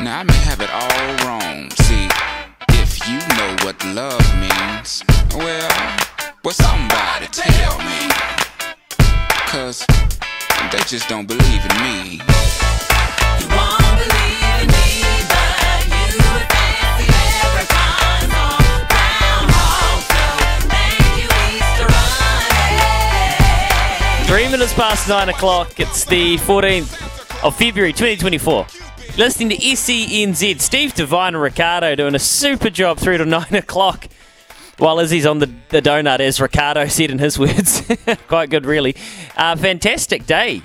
Now I may have it all wrong. See, if you know what love means, well, well somebody tell me. Cause they just don't believe in me. Three minutes past nine o'clock. It's the 14th of February 2024. Listening to SENZ, Steve Devine and Ricardo doing a super job through to nine o'clock. While Izzy's on the, the donut, as Ricardo said in his words. Quite good, really. Uh, fantastic day.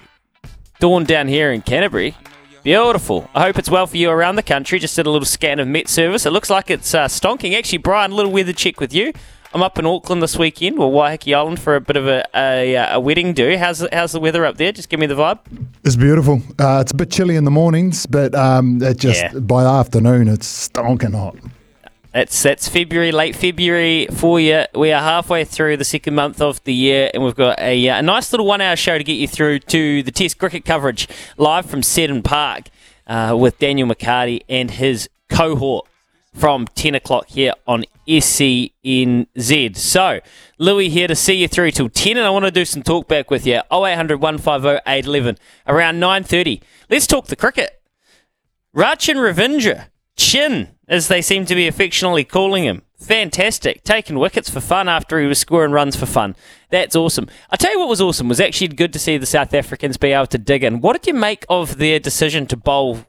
Dawn down here in Canterbury. Beautiful. I hope it's well for you around the country. Just did a little scan of Met Service. It looks like it's uh, stonking. Actually, Brian, a little weather check with you. I'm up in Auckland this weekend, or Waiheke Island, for a bit of a, a, a wedding do. How's how's the weather up there? Just give me the vibe. It's beautiful. Uh, it's a bit chilly in the mornings, but um, it just Yeah. by the afternoon it's stonking hot. It's that's February, late February for you. We are halfway through the second month of the year, and we've got a, uh, a nice little one-hour show to get you through to the Test cricket coverage live from Seddon Park uh, with Daniel McCarty and his cohort from 10 o'clock here on SENZ. So, Louis here to see you through till 10, and I want to do some talk back with you. 0800 150 811 around 9.30. Let's talk the cricket. Rachin Ravindra, Chin, as they seem to be affectionately calling him. Fantastic. Taking wickets for fun after he was scoring runs for fun. That's awesome. I tell you what was awesome was actually good to see the South Africans be able to dig in. What did you make of their decision to bowl?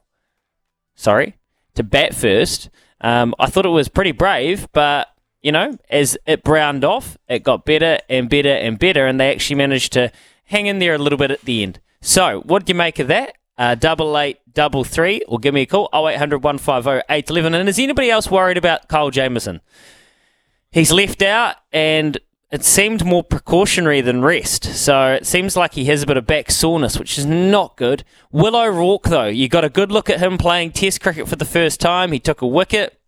Sorry, to bat first. Um, I thought it was pretty brave, but you know, as it browned off, it got better and better and better, and they actually managed to hang in there a little bit at the end. So, what do you make of that? Uh, double eight, double three, or give me a call 0800 150 811. And is anybody else worried about Kyle Jamieson? He's left out, and it seemed more precautionary than rest. So it seems like he has a bit of back soreness, which is not good. Will O'Rourke, though, you got a good look at him playing Test cricket for the first time. He took a wicket.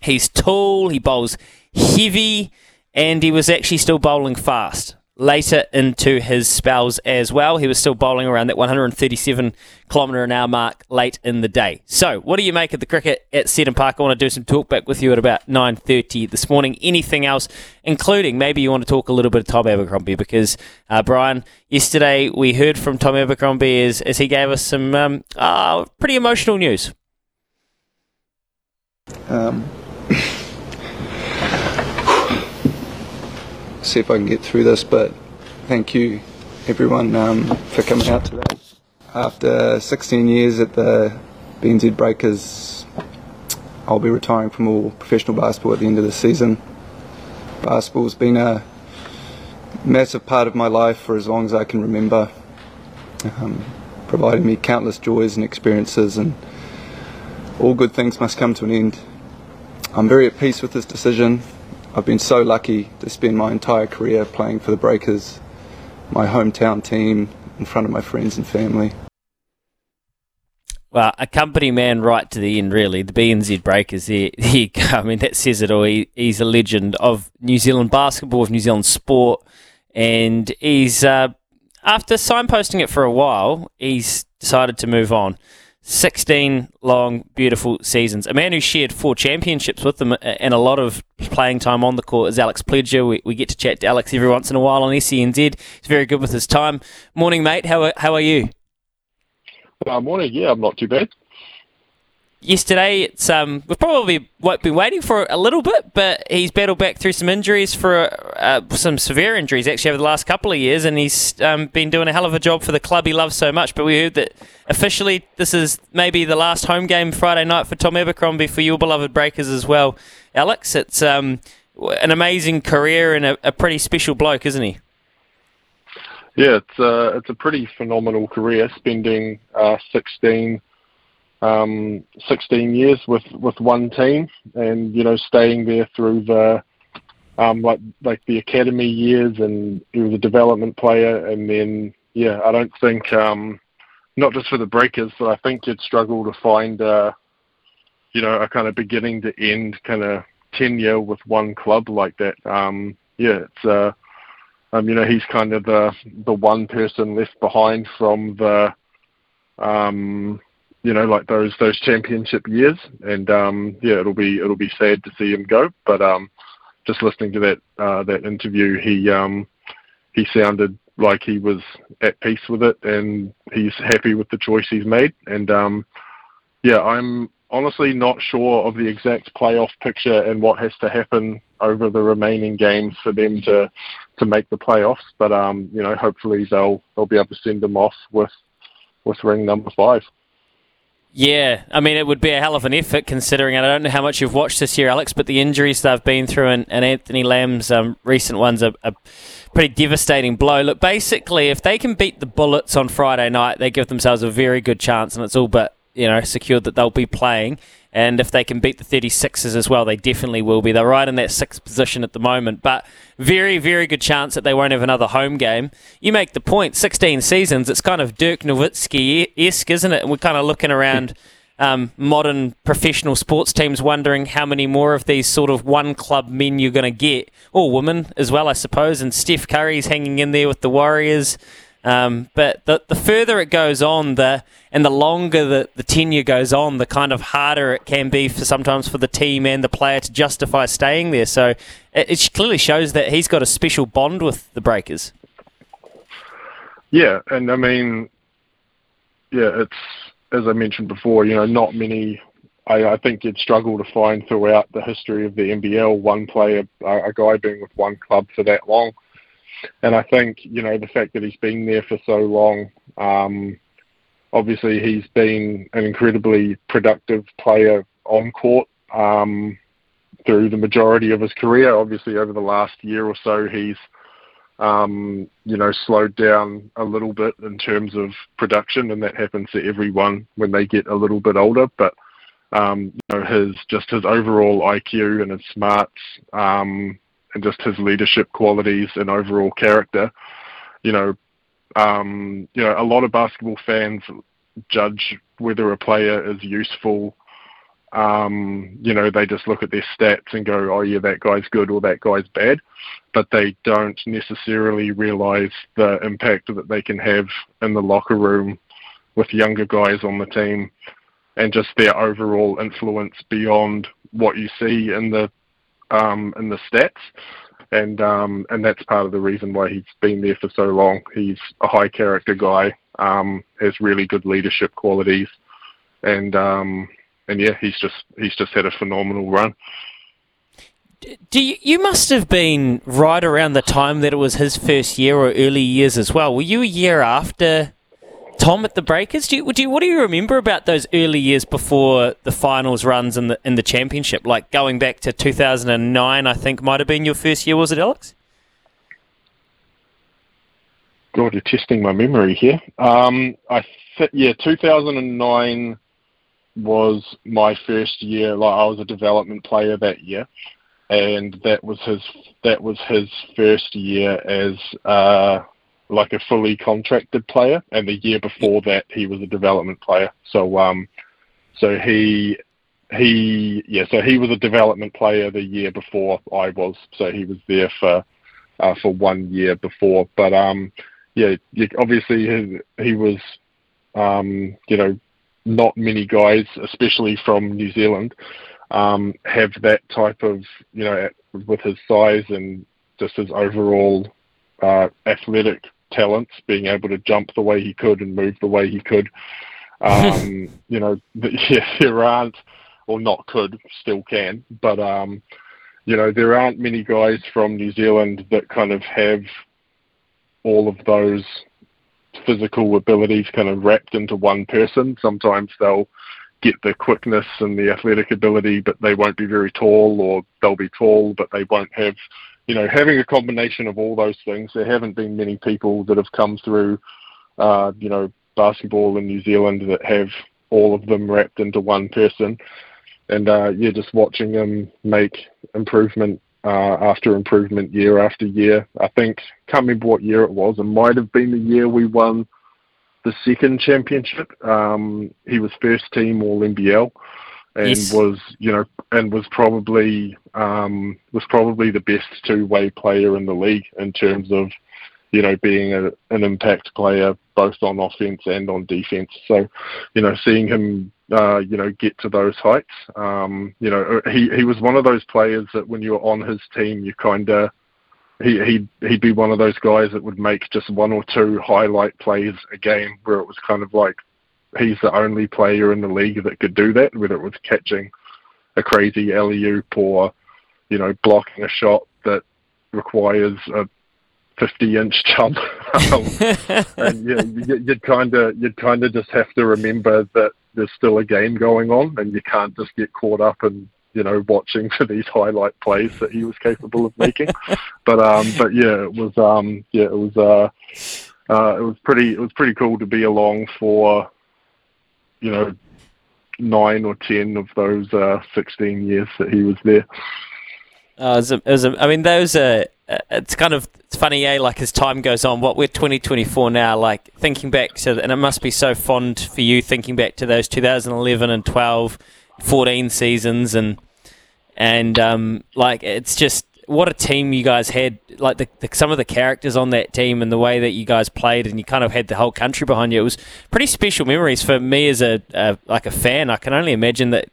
He's tall, he bowls heavy, and he was actually still bowling fast later into his spells as well. He was still bowling around that 137 kilometre an hour mark late in the day. So, what do you make of the cricket at Seddon Park? I want to do some talk back with you at about 9.30 this morning. Anything else, including maybe you want to talk a little bit of Tom Abercrombie because, uh, Brian, yesterday we heard from Tom Abercrombie as, as he gave us some um, uh, pretty emotional news. Um, see if I can get through this, but thank you everyone um, for coming out today. After 16 years at the BNZ Breakers, I'll be retiring from all professional basketball at the end of the season. Basketball's been a massive part of my life for as long as I can remember, um, providing me countless joys and experiences and all good things must come to an end. I'm very at peace with this decision. I've been so lucky to spend my entire career playing for the Breakers, my hometown team, in front of my friends and family. Well, a company man right to the end, really. The BNZ Breakers, there, there you go. I mean, that says it all. He, he's a legend of New Zealand basketball, of New Zealand sport. And he's, uh, after signposting it for a while, he's decided to move on. 16 long, beautiful seasons. A man who shared four championships with them and a lot of playing time on the court is Alex Pledger. We, we get to chat to Alex every once in a while on SENZ. He's very good with his time. Morning, mate. How are, how are you? Uh, morning. Yeah, I'm not too bad yesterday, it's um, we've probably been waiting for a little bit, but he's battled back through some injuries for uh, some severe injuries actually over the last couple of years, and he's um, been doing a hell of a job for the club he loves so much. But we heard that officially this is maybe the last home game Friday night for Tom Abercrombie for your beloved Breakers as well, Alex. It's um, an amazing career and a, a pretty special bloke, isn't he? Yeah, it's a, uh, it's a pretty phenomenal career, spending uh, 16 um, 16 years with, with one team, and you know staying there through the um, like like the academy years, and he was a development player, and then yeah, I don't think um, not just for the Breakers, but I think you'd struggle to find uh, you know a kind of beginning to end kind of tenure with one club like that. Um, yeah, it's uh, um, you know he's kind of the the one person left behind from the um, you know, like those those championship years. And um, yeah, it'll be it'll be sad to see him go. But um, just listening to that uh, that interview, he um, he sounded like he was at peace with it, and he's happy with the choice he's made. And um, yeah, I'm honestly not sure of the exact playoff picture and what has to happen over the remaining games for them to to make the playoffs. But um, you know, hopefully they'll they'll be able to send them off with with ring number five. Yeah, I mean, it would be a hell of an effort considering, and I don't know how much you've watched this year, Alex, but the injuries they've been through and, and Anthony Lamb's um, recent ones are a pretty devastating blow. Look, basically, if they can beat the Bullets on Friday night, they give themselves a very good chance, and it's all but, you know, secured that they'll be playing. And if they can beat the 36ers as well, they definitely will be. They're right in that sixth position at the moment, but very, very good chance that they won't have another home game. You make the point, 16 seasons, it's kind of Dirk Nowitzki esque, isn't it? And we're kind of looking around um, modern professional sports teams wondering how many more of these sort of one club men you're going to get, or women as well, I suppose. And Steph Curry's hanging in there with the Warriors. Um, but the, the further it goes on, the and the longer the, the tenure goes on, the kind of harder it can be for sometimes for the team and the player to justify staying there. So it, it clearly shows that he's got a special bond with the Breakers. Yeah, and I mean, yeah, it's as I mentioned before, you know, not many. I, I think you'd struggle to find throughout the history of the NBL one player, a, a guy being with one club for that long and I think you know the fact that he's been there for so long. Um, obviously, he's been an incredibly productive player on court um, through the majority of his career. Obviously, over the last year or so, he's um, you know slowed down a little bit in terms of production, and that happens to everyone when they get a little bit older. But um, you know, his just his overall IQ and his smarts um, and just his leadership qualities and overall character. You know, um, you know, a lot of basketball fans judge whether a player is useful. Um, you know, they just look at their stats and go, "Oh yeah, that guy's good or that guy's bad," but they don't necessarily realize the impact that they can have in the locker room with younger guys on the team and just their overall influence beyond what you see in the um, in the stats, and um, and that's part of the reason why he's been there for so long. He's a high character guy, um, has really good leadership qualities, and um, and yeah, he's just he's just had a phenomenal run. Do you, you must have been right around the time that it was his first year or early years as well. Were you a year after Tom at the Breakers. Do you, do you, what do you remember about those early years before the finals runs in the in the championship? Like going back to 2009, I think might have been your first year, was it, Alex? God, you're testing my memory here. Um, I th- yeah, 2009 was my first year. Like I was a development player that year, and that was his that was his first year as. Uh, like a fully contracted player, and the year before that he was a development player. So um, so he he yeah, so he was a development player the year before I was. So he was there for uh, for one year before. But um, yeah, obviously he, he was um, you know not many guys, especially from New Zealand, um, have that type of you know with his size and just his overall uh, athletic talents, being able to jump the way he could and move the way he could. Um, you know, yeah, there aren't, or not could, still can, but um, you know, there aren't many guys from New Zealand that kind of have all of those physical abilities kind of wrapped into one person. Sometimes they'll get the quickness and the athletic ability, but they won't be very tall, or they'll be tall, but they won't have, you know, having a combination of all those things. There haven't been many people that have come through, uh, you know, basketball in New Zealand that have all of them wrapped into one person. And uh, yeah, just watching them make improvement uh, after improvement year after year. I think can't remember what year it was. It might have been the year we won the second championship. Um, he was first team All NBL and yes. was you know and was probably um, was probably the best two way player in the league in terms of you know being a, an impact player both on offense and on defense. So you know seeing him uh, you know, get to those heights. Um, you know, he he was one of those players that when you were on his team, you kind of he he'd he'd be one of those guys that would make just one or two highlight plays a game where it was kind of like he's the only player in the league that could do that, whether it was catching a crazy alley oop or you know blocking a shot that requires a 50 inch jump. um, and yeah, you'd kind of you'd kind of just have to remember that there's still a game going on, and you can't just get caught up in you know watching for these highlight plays that he was capable of making. but um, but yeah, it was um, yeah, it was uh, uh, it was pretty it was pretty cool to be along for you know nine or ten of those uh, 16 years that he was there. Uh, it was, it was, I mean, those are. Uh, it's kind of it's funny, eh? Like as time goes on, what we're 2024 now. Like thinking back to, and it must be so fond for you thinking back to those 2011 and 12, 14 seasons, and and um, like it's just what a team you guys had. Like the, the, some of the characters on that team and the way that you guys played, and you kind of had the whole country behind you. It was pretty special memories for me as a, a like a fan. I can only imagine that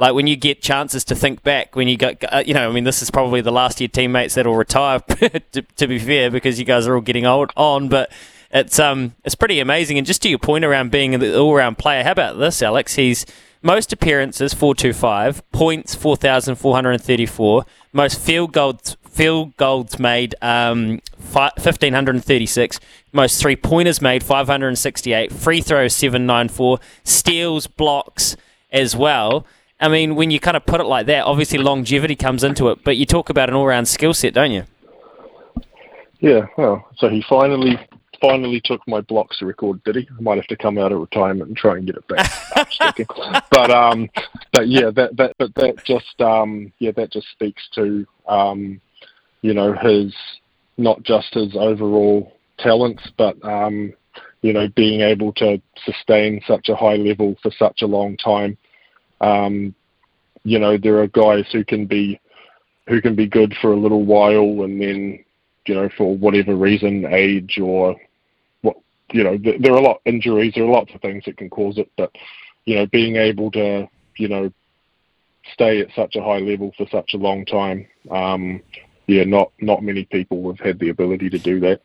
like when you get chances to think back, when you got, uh, you know, I mean, this is probably the last year teammates that'll retire. to, to, be fair, because you guys are all getting old on, but it's um, it's pretty amazing. And just to your point around being an all-round player, how about this, Alex? He's most appearances 425, points 4,434, most field goals field goals made um, 1536, most three pointers made 568, free throws 794, steals, blocks as well. I mean, when you kind of put it like that, obviously longevity comes into it, but you talk about an all-round skill set, don't you? Yeah. Well, so he finally finally took my blocks to record, did he? I might have to come out of retirement and try and get it back. but um, but yeah, that that but that just um, yeah, that just speaks to um, you know his not just his overall talents, but um, you know being able to sustain such a high level for such a long time. Um, you know, there are guys who can be who can be good for a little while, and then you know, for whatever reason, age or you know, th- there are a lot of injuries. There are lots of things that can cause it, but you know, being able to you know stay at such a high level for such a long time, um, yeah, not not many people have had the ability to do that.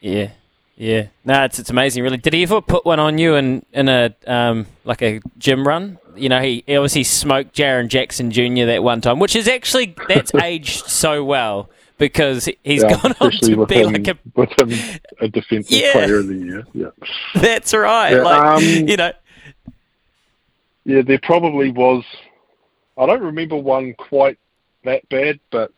Yeah. Yeah, no, it's it's amazing, really. Did he ever put one on you in in a um, like a gym run? You know, he, he obviously smoked Jaren Jackson Jr. that one time, which is actually that's aged so well because he's yeah, gone on to be him, like a with him a defensive yeah, player of the year. Yeah, that's right. Yeah, like um, you know, yeah, there probably was. I don't remember one quite that bad, but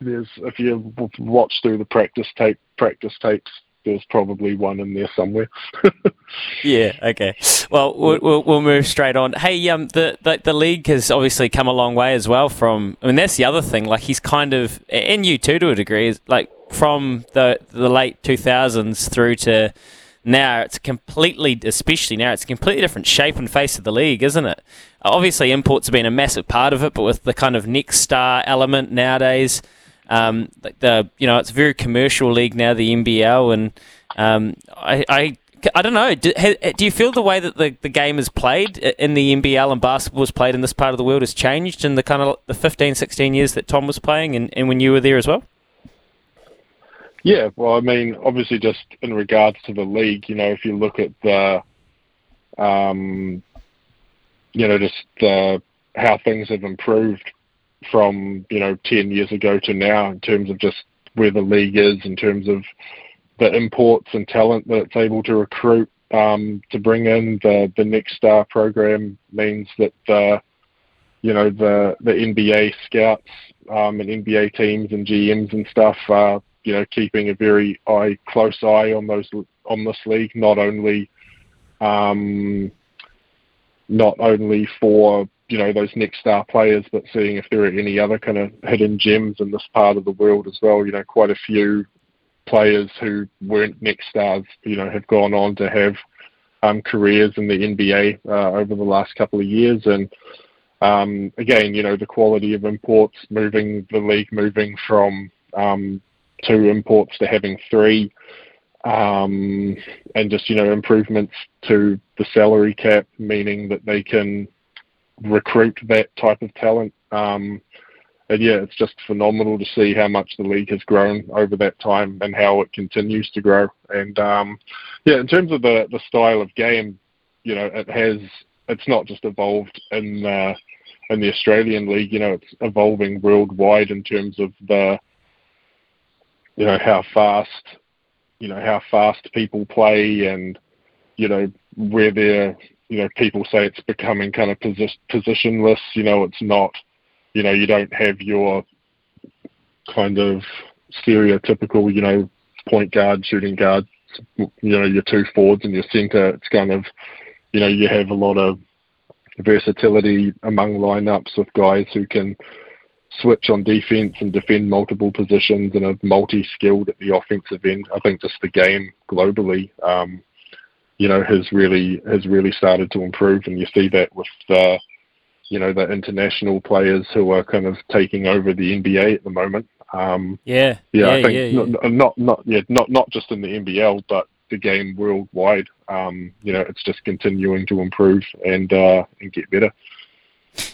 there's if you watch through the practice tape, practice tapes, there's probably one in there somewhere. yeah. Okay. Well, well, we'll move straight on. Hey, um, the, the the league has obviously come a long way as well. From I mean, that's the other thing. Like he's kind of, and you too to a degree, is like from the the late two thousands through to now. It's completely, especially now, it's a completely different shape and face of the league, isn't it? Obviously, imports have been a massive part of it, but with the kind of next star element nowadays. Um, the, the, you know it's a very commercial league now, the NBL, and um, I, I, I don't know. Do, do, you feel the way that the, the game is played in the NBL and basketball is played in this part of the world has changed in the kind of the 15, 16 years that Tom was playing and, and when you were there as well? Yeah, well, I mean, obviously, just in regards to the league, you know, if you look at the, um, you know, just uh, how things have improved from you know ten years ago to now in terms of just where the league is in terms of the imports and talent that it's able to recruit um, to bring in. The the Next Star program means that the you know the the NBA scouts um, and NBA teams and GMs and stuff are you know keeping a very eye close eye on those on this league, not only um, not only for you know those next star players, but seeing if there are any other kind of hidden gems in this part of the world as well. You know, quite a few players who weren't next stars, you know, have gone on to have um, careers in the NBA uh, over the last couple of years, and um, again, you know, the quality of imports, moving the league, moving from um, two imports to having three. Um, and just you know improvements to the salary cap, meaning that they can recruit that type of talent. Um, and yeah, it's just phenomenal to see how much the league has grown over that time and how it continues to grow. And um, yeah, in terms of the the style of game, you know, it has it's not just evolved in uh, in the Australian league. You know, it's evolving worldwide in terms of the you know how fast you know how fast people play and you know where they're you know, people say it's becoming kind of posi- positionless. You know, it's not. You know, you don't have your kind of stereotypical, you know, point guard, shooting guard. You know, your two forwards and your centre. It's kind of, you know, you have a lot of versatility among lineups with guys who can switch on defense and defend multiple positions and are multi-skilled at the offensive end. I think just the game globally um, you know, has really has really started to improve, and you see that with uh, you know the international players who are kind of taking over the NBA at the moment. Um, yeah, yeah, yeah, I think yeah, yeah. Not, not not yeah, not not just in the NBL, but the game worldwide. Um, you know, it's just continuing to improve and uh, and get better.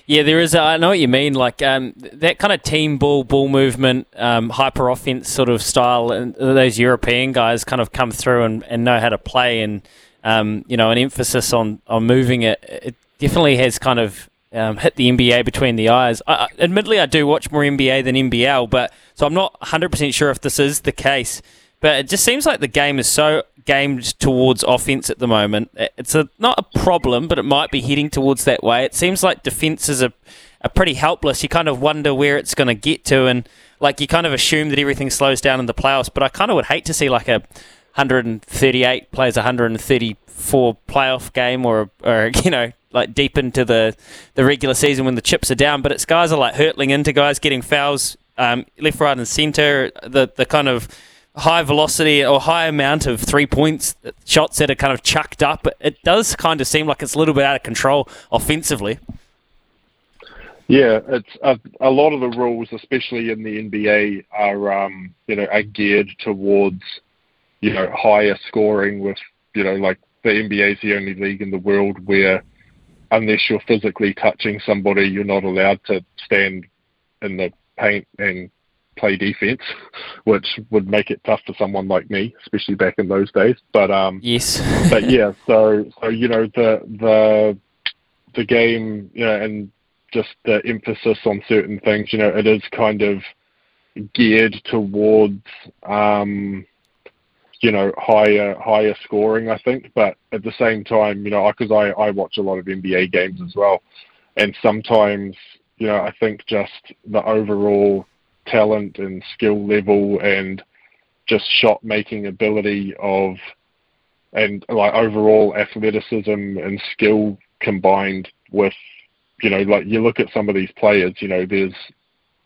Yeah, there is. A, I know what you mean. Like um, that kind of team ball, ball movement, um, hyper offense sort of style, and those European guys kind of come through and, and know how to play. And um, you know, an emphasis on, on moving it, it definitely has kind of um, hit the NBA between the eyes. I, admittedly, I do watch more NBA than NBL, but so I'm not 100% sure if this is the case. But it just seems like the game is so gamed towards offense at the moment. It's a, not a problem, but it might be heading towards that way. It seems like defenses are, are pretty helpless. You kind of wonder where it's going to get to, and like you kind of assume that everything slows down in the playoffs. But I kind of would hate to see like a 138 plays 134 playoff game or or you know like deep into the the regular season when the chips are down. But it's guys are like hurtling into guys getting fouls um, left right and center the the kind of high velocity or high amount of three points shots that are kind of chucked up it does kind of seem like it's a little bit out of control offensively. Yeah, it's a, a, lot of the rules, especially in the NBA, are um, you know are geared towards you know, higher scoring with, you know, like the NBA is the only league in the world where unless you're physically touching somebody, you're not allowed to stand in the paint and play defense, which would make it tough for someone like me, especially back in those days. But um, yes, but yeah, so so you know the the the game, you know, and just the emphasis on certain things, you know, it is kind of geared towards um, you know higher higher scoring I think. But at the same time you know because I, I watch a lot of NBA games as well. And sometimes you know I think just the overall talent and skill level and just shot making ability of and like overall athleticism and skill combined with you know like you look at some of these players you know there's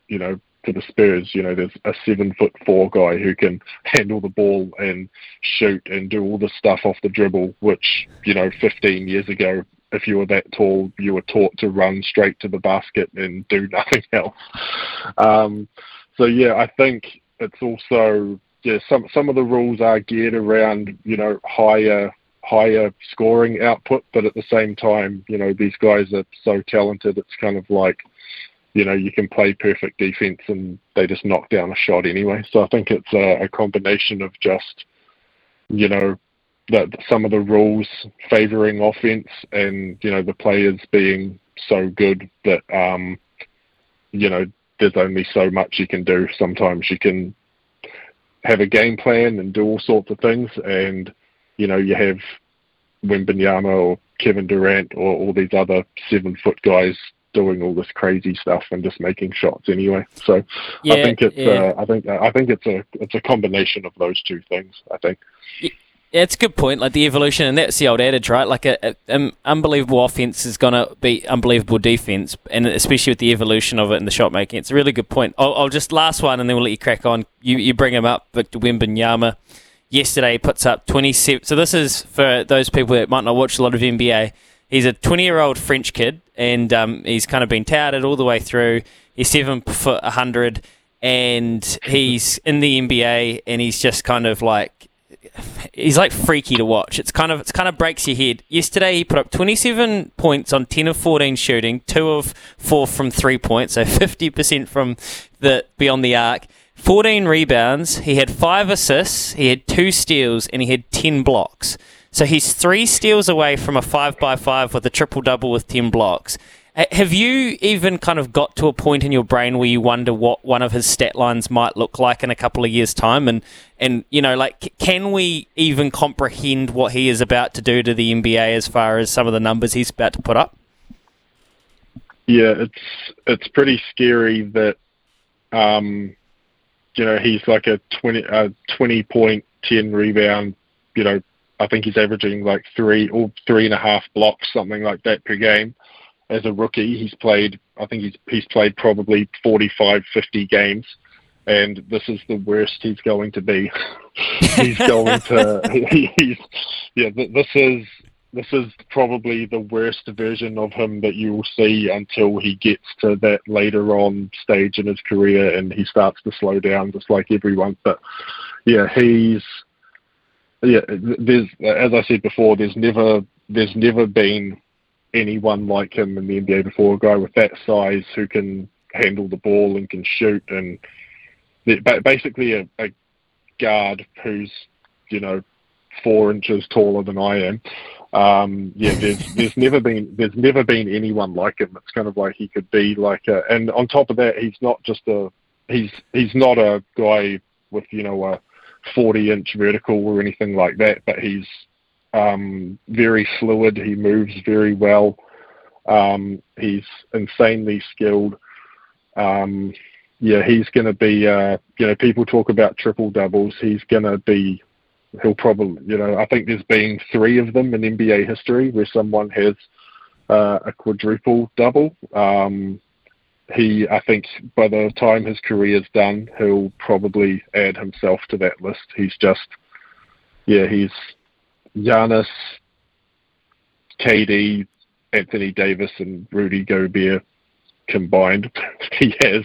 you know to the Spurs, you know, there's a seven foot four guy who can handle the ball and shoot and do all the stuff off the dribble, which, you know, 15 years ago, if you were that tall, you were taught to run straight to the basket and do nothing else. Um, so, yeah, I think it's also, yeah, some, some of the rules are geared around, you know, higher higher scoring output, but at the same time, you know, these guys are so talented. It's kind of like, you know, you can play perfect defense and they just knock down a shot anyway. So I think it's a, a combination of just, you know, that some of the rules favouring offense and you know the players being so good that um, you know there's only so much you can do. Sometimes you can have a game plan and do all sorts of things, and you know you have Wembanyama or Kevin Durant or all these other seven foot guys doing all this crazy stuff and just making shots anyway. So Yeah, I think it's yeah. uh, I think I think it's a it's a combination of those two things. I think. Yeah, it's a good point. Like the evolution, and that's the old adage, right? Like a, a- an unbelievable offense is gonna be unbelievable defense, and especially with the evolution of it and the shot making, it's a really good point. I'll, I'll just last one, and then we'll let you crack on. You you bring him up, Victor Wembanyama. Yesterday he puts up twenty seven. So this is for those people that might not watch a lot of NBA. He's a twenty year old French kid, and um, he's kind of been touted all the way through. He's seven foot hundred, and he's in the NBA, and he's just kind of like he's like freaky to watch. It's kind of it's kind of breaks your head. Yesterday he put up 27 points on 10 of 14 shooting, two of four from three points, so 50% from the beyond the arc. 14 rebounds. He had five assists. He had two steals, and he had 10 blocks. So he's three steals away from a five by five with a triple double with 10 blocks. Have you even kind of got to a point in your brain where you wonder what one of his stat lines might look like in a couple of years' time? And, and you know, like, can we even comprehend what he is about to do to the NBA as far as some of the numbers he's about to put up? Yeah, it's it's pretty scary that um, you know he's like a twenty a twenty point ten rebound. You know, I think he's averaging like three or three and a half blocks, something like that per game. As a rookie, he's played. I think he's he's played probably 45, 50 games, and this is the worst he's going to be. he's going to. He, he's yeah. th- This is this is probably the worst version of him that you will see until he gets to that later on stage in his career and he starts to slow down just like everyone. But yeah, he's yeah. There's as I said before, there's never there's never been anyone like him in the NBA before. A guy with that size who can handle the ball and can shoot and basically a, a guard who's you know four inches taller than I am. Um, yeah, there's there's never been there's never been anyone like him. It's kind of like he could be like a, and on top of that, he's not just a he's he's not a guy with you know a 40 inch vertical or anything like that, but he's um, very fluid. He moves very well. Um, he's insanely skilled. Um, yeah, he's going to be. Uh, you know, people talk about triple doubles. He's going to be he'll probably, you know, I think there's been three of them in NBA history where someone has uh, a quadruple double. Um, he, I think, by the time his career's done, he'll probably add himself to that list. He's just, yeah, he's Giannis, KD, Anthony Davis, and Rudy Gobert combined. yes.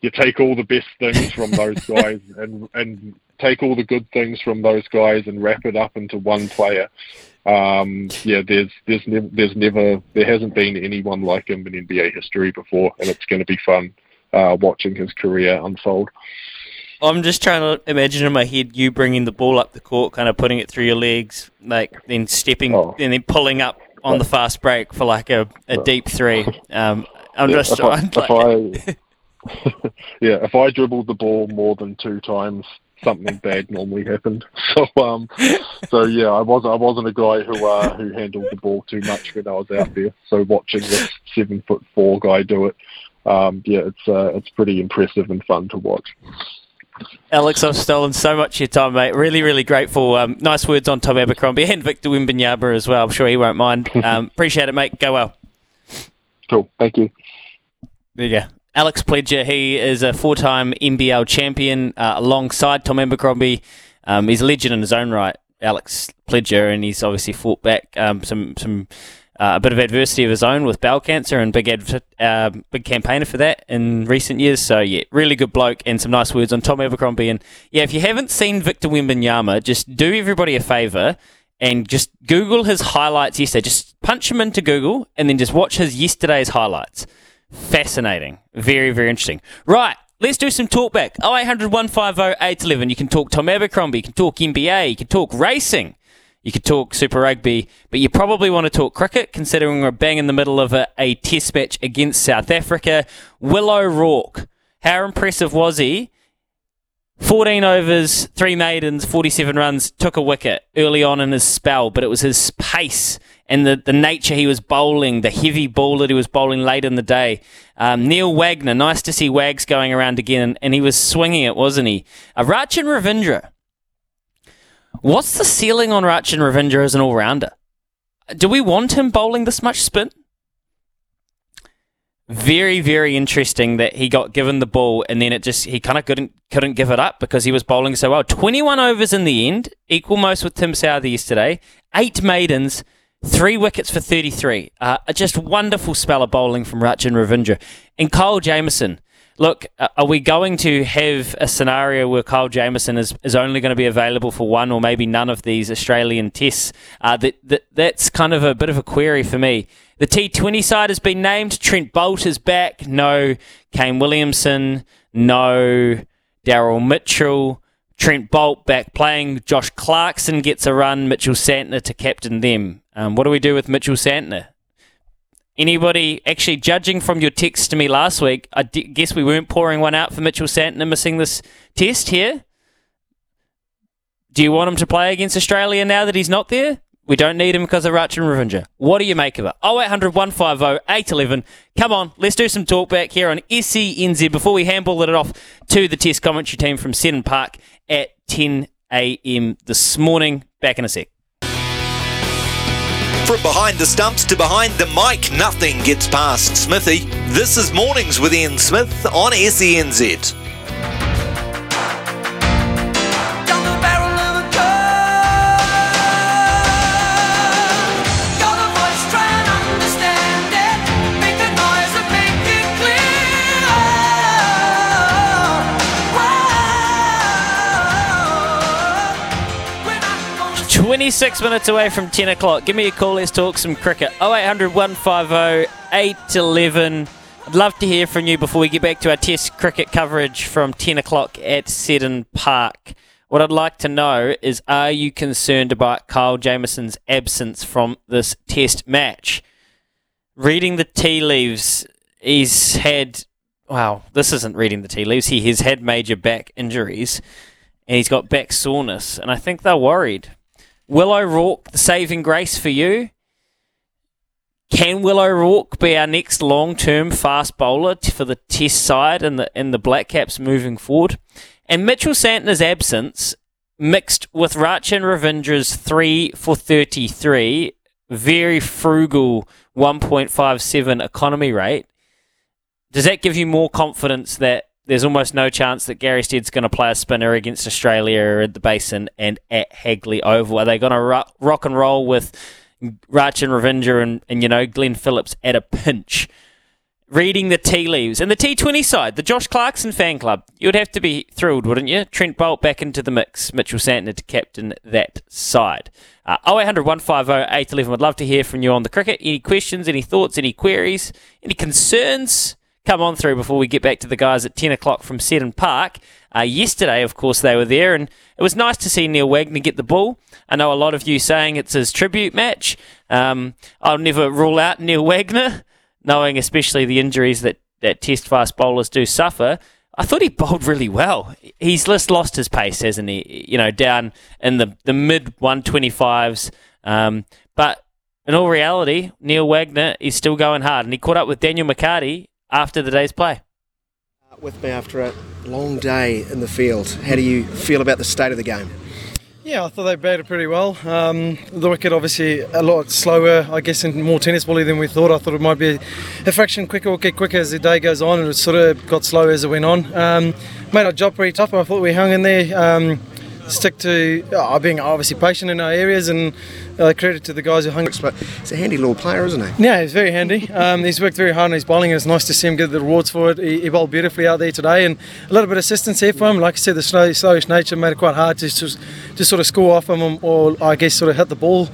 You take all the best things from those guys and and take all the good things from those guys and wrap it up into one player. Um, yeah, there's there's never there's never there hasn't been anyone like him in NBA history before, and it's going to be fun uh, watching his career unfold. I'm just trying to imagine in my head you bringing the ball up the court, kind of putting it through your legs, like then stepping Oh. and then pulling up on the fast break for like a, a deep three. Um, I'm Yeah, just if I, trying. if I yeah, if I dribbled the ball more than two times, something bad normally happened. So um, so yeah, I was I wasn't a guy who uh, who handled the ball too much when I was out there. So watching this seven foot four guy do it, um, yeah, it's uh, it's pretty impressive and fun to watch. Alex, I've stolen so much of your time, mate. Really, really grateful. Um, nice words on Tom Abercrombie and Victor Wembanyama as well. I'm sure he won't mind. Um, appreciate it, mate. Go well. Cool, thank you. There you go. Alex Pledger, he is a four-time NBL champion uh, alongside Tom Abercrombie. Um, he's a legend in his own right, Alex Pledger, and he's obviously fought back um, some some uh, a bit of adversity of his own with bowel cancer and big adv- uh, big campaigner for that in recent years. So yeah, really good bloke and some nice words on Tom Abercrombie. And yeah, if you haven't seen Victor Wembanyama, just do everybody a favour and just Google his highlights yesterday. Just punch him into Google and then just watch his yesterday's highlights. Fascinating. Very, very interesting. Right. Let's do some talk back. 0800 150 811. You can talk Tom Abercrombie. You can talk NBA. You can talk racing. You could talk Super Rugby, but you probably want to talk cricket, considering we're bang in the middle of a, a test match against South Africa. Willow O'Rourke, how impressive was he? 14 overs, three maidens, 47 runs, took a wicket early on in his spell, but it was his pace and the, the nature he was bowling, the heavy ball that he was bowling late in the day. Um, Neil Wagner, nice to see Wags going around again, and he was swinging it, wasn't he? Uh, Rachin Ravindra, What's the ceiling on Rachin Ravindra as an all rounder? Do we want him bowling this much spin? Very, very interesting that he got given the ball and then it just he kind of couldn't couldn't give it up because he was bowling so well. Twenty one overs in the end, equal most with Tim Southee yesterday. Eight maidens, three wickets for thirty three. Uh, just wonderful spell of bowling from Rachin Ravindra and Kyle Jamieson look, uh, are we going to have a scenario where Kyle Jamieson is, is only going to be available for one or maybe none of these Australian tests? Uh, that, that That's kind of a bit of a query for me. The T20 side has been named. Trent Boult is back. No. Kane Williamson. No. Daryl Mitchell. Trent Boult back playing. Josh Clarkson gets a run. Mitchell Santner to captain them. Um, what do we do with Mitchell Santner? Anybody actually judging from your text to me last week? I d- guess we weren't pouring one out for Mitchell Santner missing this test here. Do you want him to play against Australia now that he's not there? We don't need him because of Rachin Ravindra. What do you make of it? 0800 150 811. Come on, let's do some talk back here on SENZ before we handball it off to the test commentary team from Seddon Park at 10 a.m. this morning. Back in a sec. From behind the stumps to behind the mic, nothing gets past Smithy. This is Mornings with Ian Smith on SENZ. Twenty-six minutes away from ten o'clock. Give me a call. Let's talk some cricket. 0800 150 811. I'd love to hear from you before we get back to our Test cricket coverage from ten o'clock at Seddon Park. What I'd like to know is: Are you concerned about Kyle Jamieson's absence from this Test match? Reading the tea leaves, he's had. Wow, this isn't reading the tea leaves. He has had major back injuries, and he's got back soreness, and I think they're worried. Will O'Rourke, the saving grace for you? Can Will O'Rourke be our next long-term fast bowler for the Test side and the and the Black Caps moving forward? And Mitchell Santner's absence, mixed with Rachin Ravindra's three for thirty-three, very frugal one point five seven economy rate. Does that give you more confidence that there's almost no chance that Gary Stead's going to play a spinner against Australia at the Basin and at Hagley Oval. Are they going to ro- rock and roll with Rachin Ravindra and, and, you know, Glenn Phillips at a pinch? Reading the tea leaves. And the T20 side, the Josh Clarkson fan club, you would have to be thrilled, wouldn't you? Trent Boult back into the mix, Mitchell Santner to captain that side. Uh, 0800 150 811. I'd love to hear from you on the cricket. Any questions, any thoughts, any queries, any concerns? Come on through before we get back to the guys at 10 o'clock from Seddon Park. Uh, yesterday, of course, they were there, and it was nice to see Neil Wagner get the ball. I know a lot of you saying it's his tribute match. Um, I'll never rule out Neil Wagner, knowing especially the injuries that, that test fast bowlers do suffer. I thought he bowled really well. He's just lost his pace, hasn't he? You know, down in the, the mid 125s. Um, but in all reality, Neil Wagner is still going hard, and he caught up with Daniel McCarty after the day's play. With me after a long day in the field, how do you feel about the state of the game? Yeah, I thought they batted pretty well. Um, the wicket obviously a lot slower, I guess, and more tennis bally than we thought. I thought it might be a fraction quicker, or get quicker as the day goes on, and it sort of got slower as it went on. Um, made our job pretty tough, I thought we hung in there. Um, stick to uh, being obviously patient in our areas and uh, credit to the guys who hung. But he's a handy little player, isn't he? Yeah, he's very handy. Um, he's worked very hard on his bowling, and it's nice to see him get the rewards for it. He, he bowled beautifully out there today, and a little bit of assistance here for him. Like I said, the slow, slowish nature made it quite hard to just, to sort of score off him, or I guess sort of hit the ball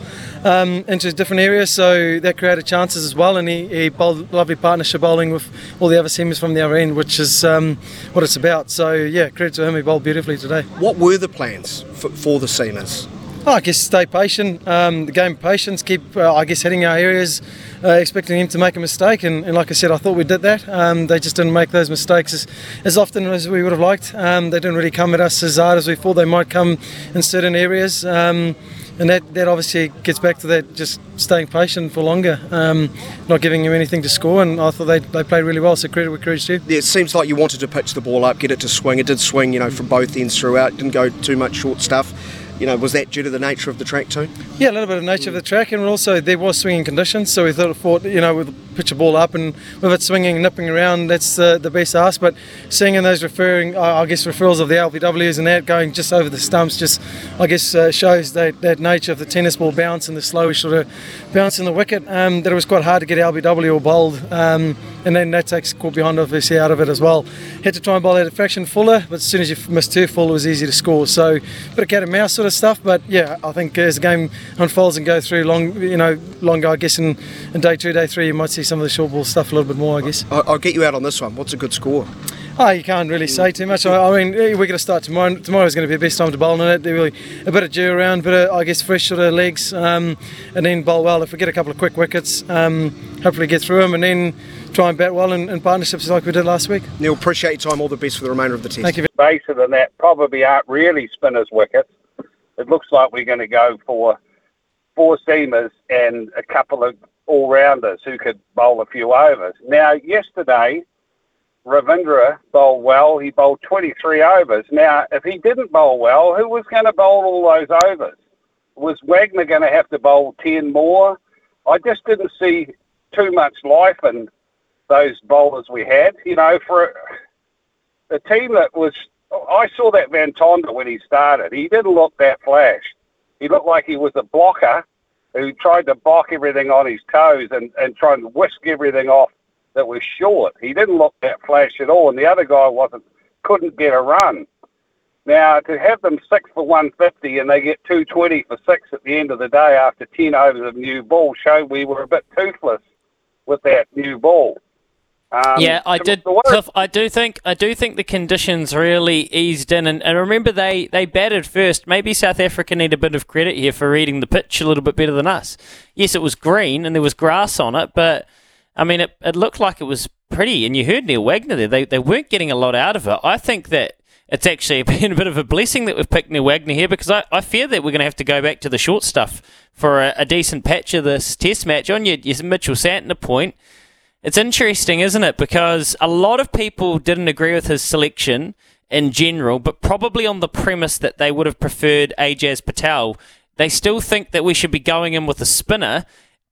um, into different areas. So that created chances as well, and he, he bowled lovely partnership bowling with all the other seamers from the other end, which is um, what it's about. So yeah, credit to him. He bowled beautifully today. What were the plans for, for the seamers? Oh, I guess stay patient. Um, the game of patience. Keep, uh, I guess, hitting our areas, uh, expecting him to make a mistake. And, and, like I said, I thought we did that. Um, they just didn't make those mistakes as, as often as we would have liked. Um, they didn't really come at us as hard as we thought they might come in certain areas. Um, and that, that obviously gets back to that just staying patient for longer, um, not giving him anything to score. And I thought they, they played really well, so credit where credit's due. Yeah, it seems like you wanted to pitch the ball up, get it to swing. It did swing, you know, from both ends throughout. Didn't go too much short stuff you know, was that due to the nature of the track too? Yeah, a little bit of nature of the track, and also there was swinging conditions, so we thought, thought you know, with pitch a ball up and with it swinging, nipping around, that's uh, the best ask. But seeing in those referring, I guess, referrals of the LBWs and that going just over the stumps, just I guess uh, shows that, that nature of the tennis ball bounce and the slowish sort of bounce in the wicket. Um, that it was quite hard to get LBW or bowled. Um, and then that takes behind obviously out of it as well. Had to try and bowl at a fraction fuller, but as soon as you missed two full, it was easy to score. So bit of cat and mouse sort of stuff, but yeah, I think as the game unfolds and go through long, you know, longer, I guess in, in day two, day three, you might see some of the short ball stuff a little bit more, I guess. I'll get you out on this one. What's a good score? Oh, you can't really say too much. I, I mean, we're going to start tomorrow. Tomorrow is going to be the best time to bowl in it. They're really a bit of dew around, but of, I guess, fresh sort of legs, um, and then bowl well. If we get a couple of quick wickets, um, hopefully get through them, and then try and bat well in, in, partnerships like we did last week. Neil, appreciate your time. All the best for the remainder of the test. Thank you. Baser than that probably aren't really spinners' wickets. It looks like we're going to go for four seamers and a couple of all-rounders who could bowl a few overs. Now, yesterday Ravindra bowled well. He bowled 23 overs. Now, if he didn't bowl well, who was going to bowl all those overs? Was Wagner going to have to bowl 10 more? I just didn't see too much life in those bowlers we had. You know, for a team that was, I saw that Van Tonder when he started. He didn't look that flash. He looked like he was a blocker who tried to bark everything on his toes and, and try and whisk everything off that was short. He didn't look that flash at all, and the other guy wasn't couldn't get a run. Now to have them six for 150 and they get 220 for six at the end of the day after 10 overs of new ball showed we were a bit toothless with that new ball. Um, yeah, I did. I do think I do think the conditions really eased in, and, and remember they, they batted first. Maybe South Africa need a bit of credit here for reading the pitch a little bit better than us. Yes, it was green and there was grass on it, but I mean, it, it looked like it was pretty, and you heard Neil Wagner there. They, they weren't getting a lot out of it. I think that it's actually been a bit of a blessing that we've picked Neil Wagner here because I, I fear that we're going to have to go back to the short stuff for a, a decent patch of this test match. On your, your Mitchell Santner point, it's interesting, isn't it? Because a lot of people didn't agree with his selection in general, but probably on the premise that they would have preferred Ajaz Patel. They still think that we should be going in with a spinner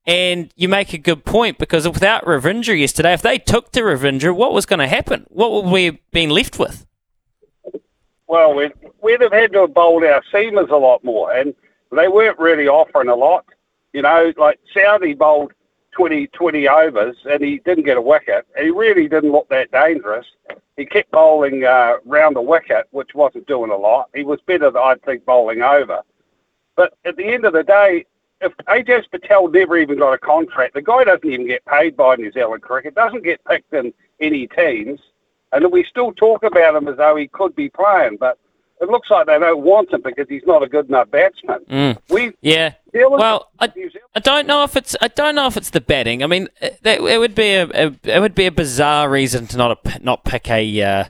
and you make a good point because without Ravindra yesterday, if they took to Ravindra, what was going to happen? What would we have been left with? Well, we'd, we'd have had to have bowled our seamers a lot more, and they weren't really offering a lot. You know, like Southee bowled 20, 20 overs, and he didn't get a wicket. He really didn't look that dangerous. He kept bowling uh, round the wicket, which wasn't doing a lot. He was better, I'd think, bowling over. But at the end of the day, if Ajaz Patel never even got a contract, the guy doesn't even get paid by New Zealand cricket, doesn't get picked in any teams, and we still talk about him as though he could be playing, but it looks like they don't want him because he's not a good enough batsman. Mm. We yeah. Well, I, I don't know if it's I don't know if it's the betting. I mean, it, it would be a, a, it would be a bizarre reason to not a, not pick a uh,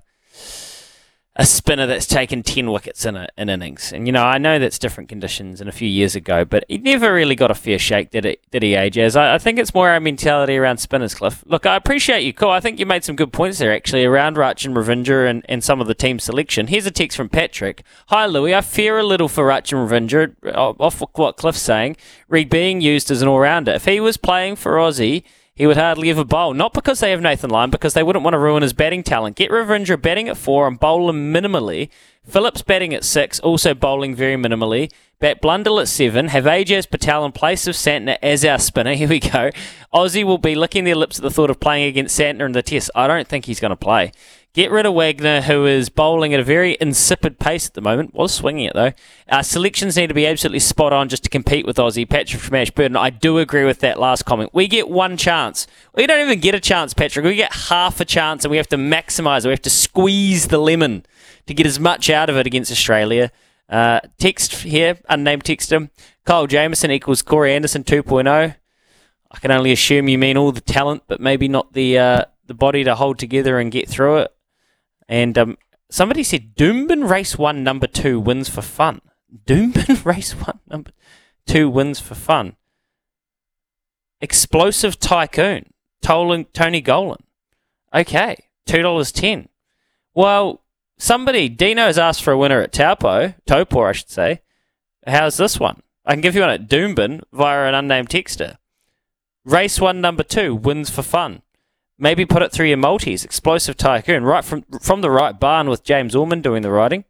a spinner that's taken 10 wickets in an innings. And, you know, I know that's different conditions and a few years ago, but he never really got a fair shake, did, it, did he, Ajaz? I, I think it's more our mentality around spinners, Cliff. Look, I appreciate you, Cool. I think you made some good points there, actually, around Rachin Ravindra and, and some of the team selection. Here's a text from Patrick. Hi, Louis. I fear a little for Rachin Ravindra, uh, off what Cliff's saying, Reed being used as an all-rounder. If he was playing for Aussie he would hardly ever bowl. Not because they have Nathan Lyon, because they wouldn't want to ruin his batting talent. Get Ravindra batting at four and bowl him minimally. Phillips batting at six, also bowling very minimally. Bat Blundell at seven. Have Ajaz Patel in place of Santner as our spinner. Here we go. Aussie will be licking their lips at the thought of playing against Santner in the test. I don't think he's going to play. Get rid of Wagner, who is bowling at a very insipid pace at the moment. Was swinging it though. Our selections need to be absolutely spot on just to compete with Aussie. Patrick from Ashburton, I do agree with that last comment. We get one chance. We don't even get a chance, Patrick. We get half a chance, and we have to maximise it. We have to squeeze the lemon to get as much out of it against Australia. Uh, text here, unnamed texter. Kyle Jamieson equals Corey Anderson 2.0. I can only assume you mean all the talent, but maybe not the uh, the body to hold together and get through it. And um, somebody said Doomben race one number two wins for fun. Doomben race one number two wins for fun. Explosive tycoon. Tony Gollan. Okay, two dollars ten. Well, somebody Dino's asked for a winner at Taupo, Topor, I should say. How's this one? I can give you one at Doomben via an unnamed texter. Race one number two wins for fun. Maybe put it through your multis. Explosive Tycoon, right from from the right barn with James Orman doing the riding.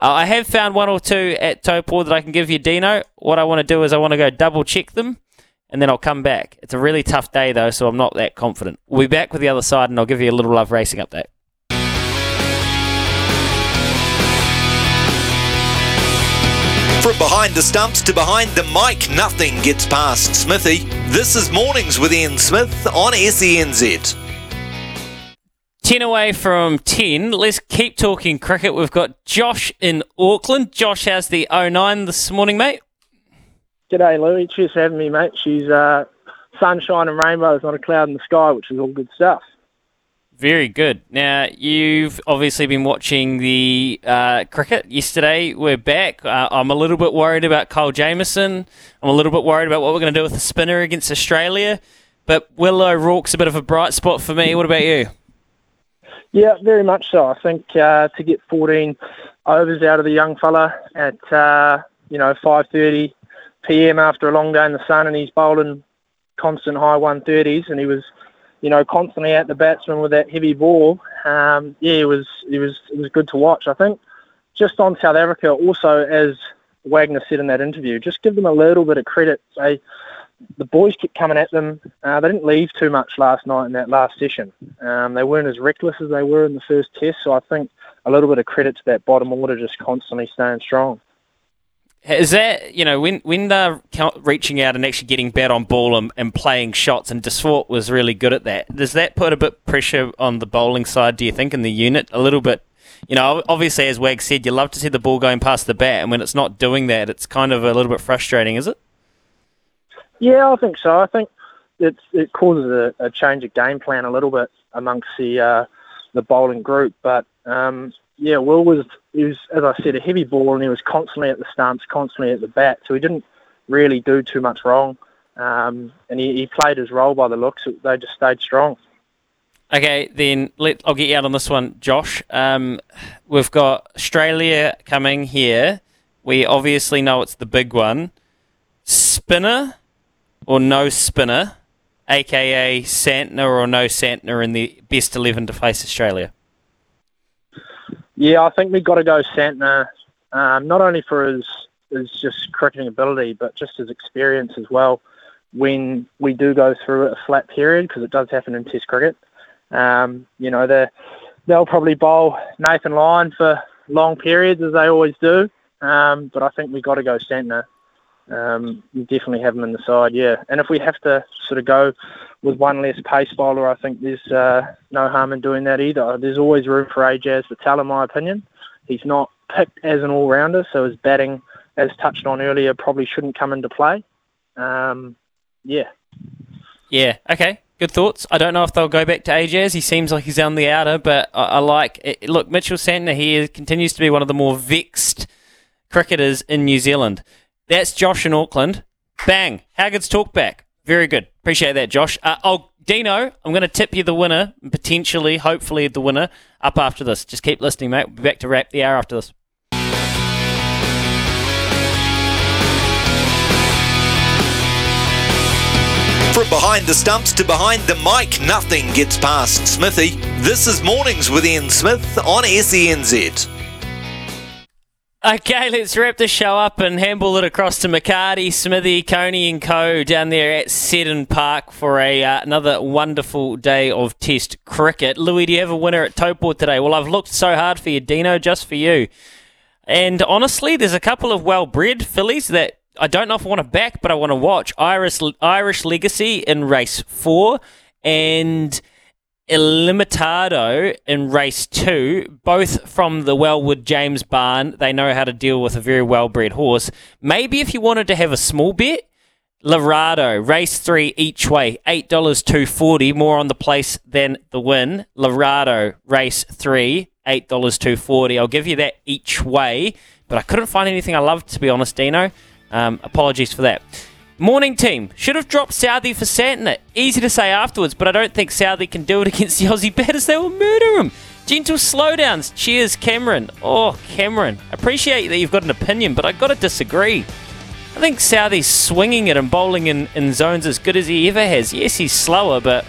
Uh, I have found one or two at Topor that I can give you, Dino. What I want to do is I want to go double check them, and then I'll come back. It's a really tough day though, so I'm not that confident. We'll be back with the other side, and I'll give you a little love racing update. From behind the stumps to behind the mic, nothing gets past Smithy. This is Mornings with Ian Smith on SENZ. 10 away from 10. Let's keep talking cricket. We've got Josh in Auckland. Josh has the 09 this morning, mate. G'day, Louie. Cheers for having me, mate. She's uh, sunshine and rainbows, not a cloud in the sky, which is all good stuff. Very good. Now, you've obviously been watching the uh, cricket yesterday. We're back. Uh, I'm a little bit worried about Kyle Jamieson. I'm a little bit worried about what we're going to do with the spinner against Australia. But Will O'Rourke's a bit of a bright spot for me. What about you? Yeah, very much so. I think uh, to get 14 overs out of the young fella at uh, you know 5:30 p.m. after a long day in the sun, and he's bowling constant high 130s, and he was you know, constantly at the batsman with that heavy ball. Um, yeah, it was it was it was good to watch. I think just on South Africa, also as Wagner said in that interview, just give them a little bit of credit. Say the boys kept coming at them. Uh, they didn't leave too much last night in that last session. Um, they weren't as reckless as they were in the first test. So I think a little bit of credit to that bottom order just constantly staying strong. Is that you know when when they're reaching out and actually getting bat on ball and, and playing shots, and de Swardt was really good at that. Does that put a bit pressure on the bowling side? Do you think in the unit a little bit? You know, obviously as Wag said, you love to see the ball going past the bat, and when it's not doing that, it's kind of a little bit frustrating, is it? Yeah, I think so. I think it's it causes a, a change of game plan a little bit amongst the uh, the bowling group, but um, yeah, Will was he was as I said a heavy ball and he was constantly at the stumps, constantly at the bat, so he didn't really do too much wrong, um, and he, he played his role by the looks. They just stayed strong. Okay, then let I'll get you out on this one, Josh. Um, we've got Australia coming here. We obviously know it's the big one. Spinner or no spinner, aka Santner or no Santner in the best eleven to face Australia. Yeah, I think we've got to go Santner, um, not only for his, his just cricketing ability, but just his experience as well when we do go through a flat period, because it does happen in Test cricket. Um, you know, they'll probably bowl Nathan Lyon for long periods, as they always do, um, but I think we've got to go Santner um, definitely have them in the side, yeah. And if we have to sort of go with one less pace bowler, I think there's uh, no harm in doing that either. There's always room for Ajaz Patel, in my opinion. He's not picked as an all-rounder, so his batting, as touched on earlier, probably shouldn't come into play. Um, yeah. Yeah, okay. Good thoughts. I don't know if they'll go back to Ajaz. He seems like he's on the outer, but I, I like it. Look, Mitchell Santner here continues to be one of the more vexed cricketers in New Zealand. That's Josh in Auckland. Bang. Haggard's talk back. Very good. Appreciate that, Josh. Uh, oh, Dino, I'm going to tip you the winner, potentially, hopefully, the winner, up after this. Just keep listening, mate. We'll be back to wrap the hour after this. From behind the stumps to behind the mic, nothing gets past Smithy. This is Mornings with Ian Smith on SENZ. Okay, let's wrap the show up and handball it across to McCarty, Smithy, Coney and Co. down there at Seddon Park for a uh, another wonderful day of Test cricket. Louis, do you have a winner at Toport today? Well, I've looked so hard for you, Dino, just for you. And honestly, there's a couple of well-bred fillies that I don't know if I want to back, but I want to watch. Irish Irish Legacy in race four and Illimitado in race two, both from the Wellwood James barn. They know how to deal with a very well bred horse. Maybe if you wanted to have a small bet, Larado, race three each way, eight dollars two forty, more on the place than the win. Larado, race three, eight dollars two forty. I'll give you that each way, but I couldn't find anything I loved to be honest, Dino. Um, apologies for that. Morning team. Should have dropped Southee for Santner. Easy to say afterwards, but I don't think Southee can do it against the Aussie batters. They will murder him. Gentle slowdowns. Cheers, Cameron. Oh, Cameron. Appreciate that you've got an opinion, but i got to disagree. I think Southee's swinging it and bowling in, in zones as good as he ever has. Yes, he's slower, but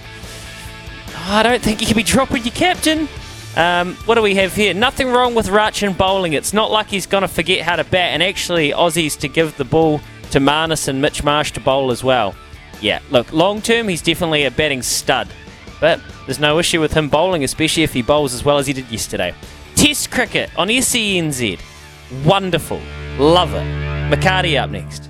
I don't think you can be dropping your captain. Um, what do we have here? Nothing wrong with Rachin bowling. It's not like he's going to forget how to bat, and actually, Aussies to give the ball to Marnus and Mitch Marsh to bowl as well. Yeah, look, long term, he's definitely a batting stud, but there's no issue with him bowling, especially if he bowls as well as he did yesterday. Test cricket on SENZ. Wonderful. Love it. McCarty up next.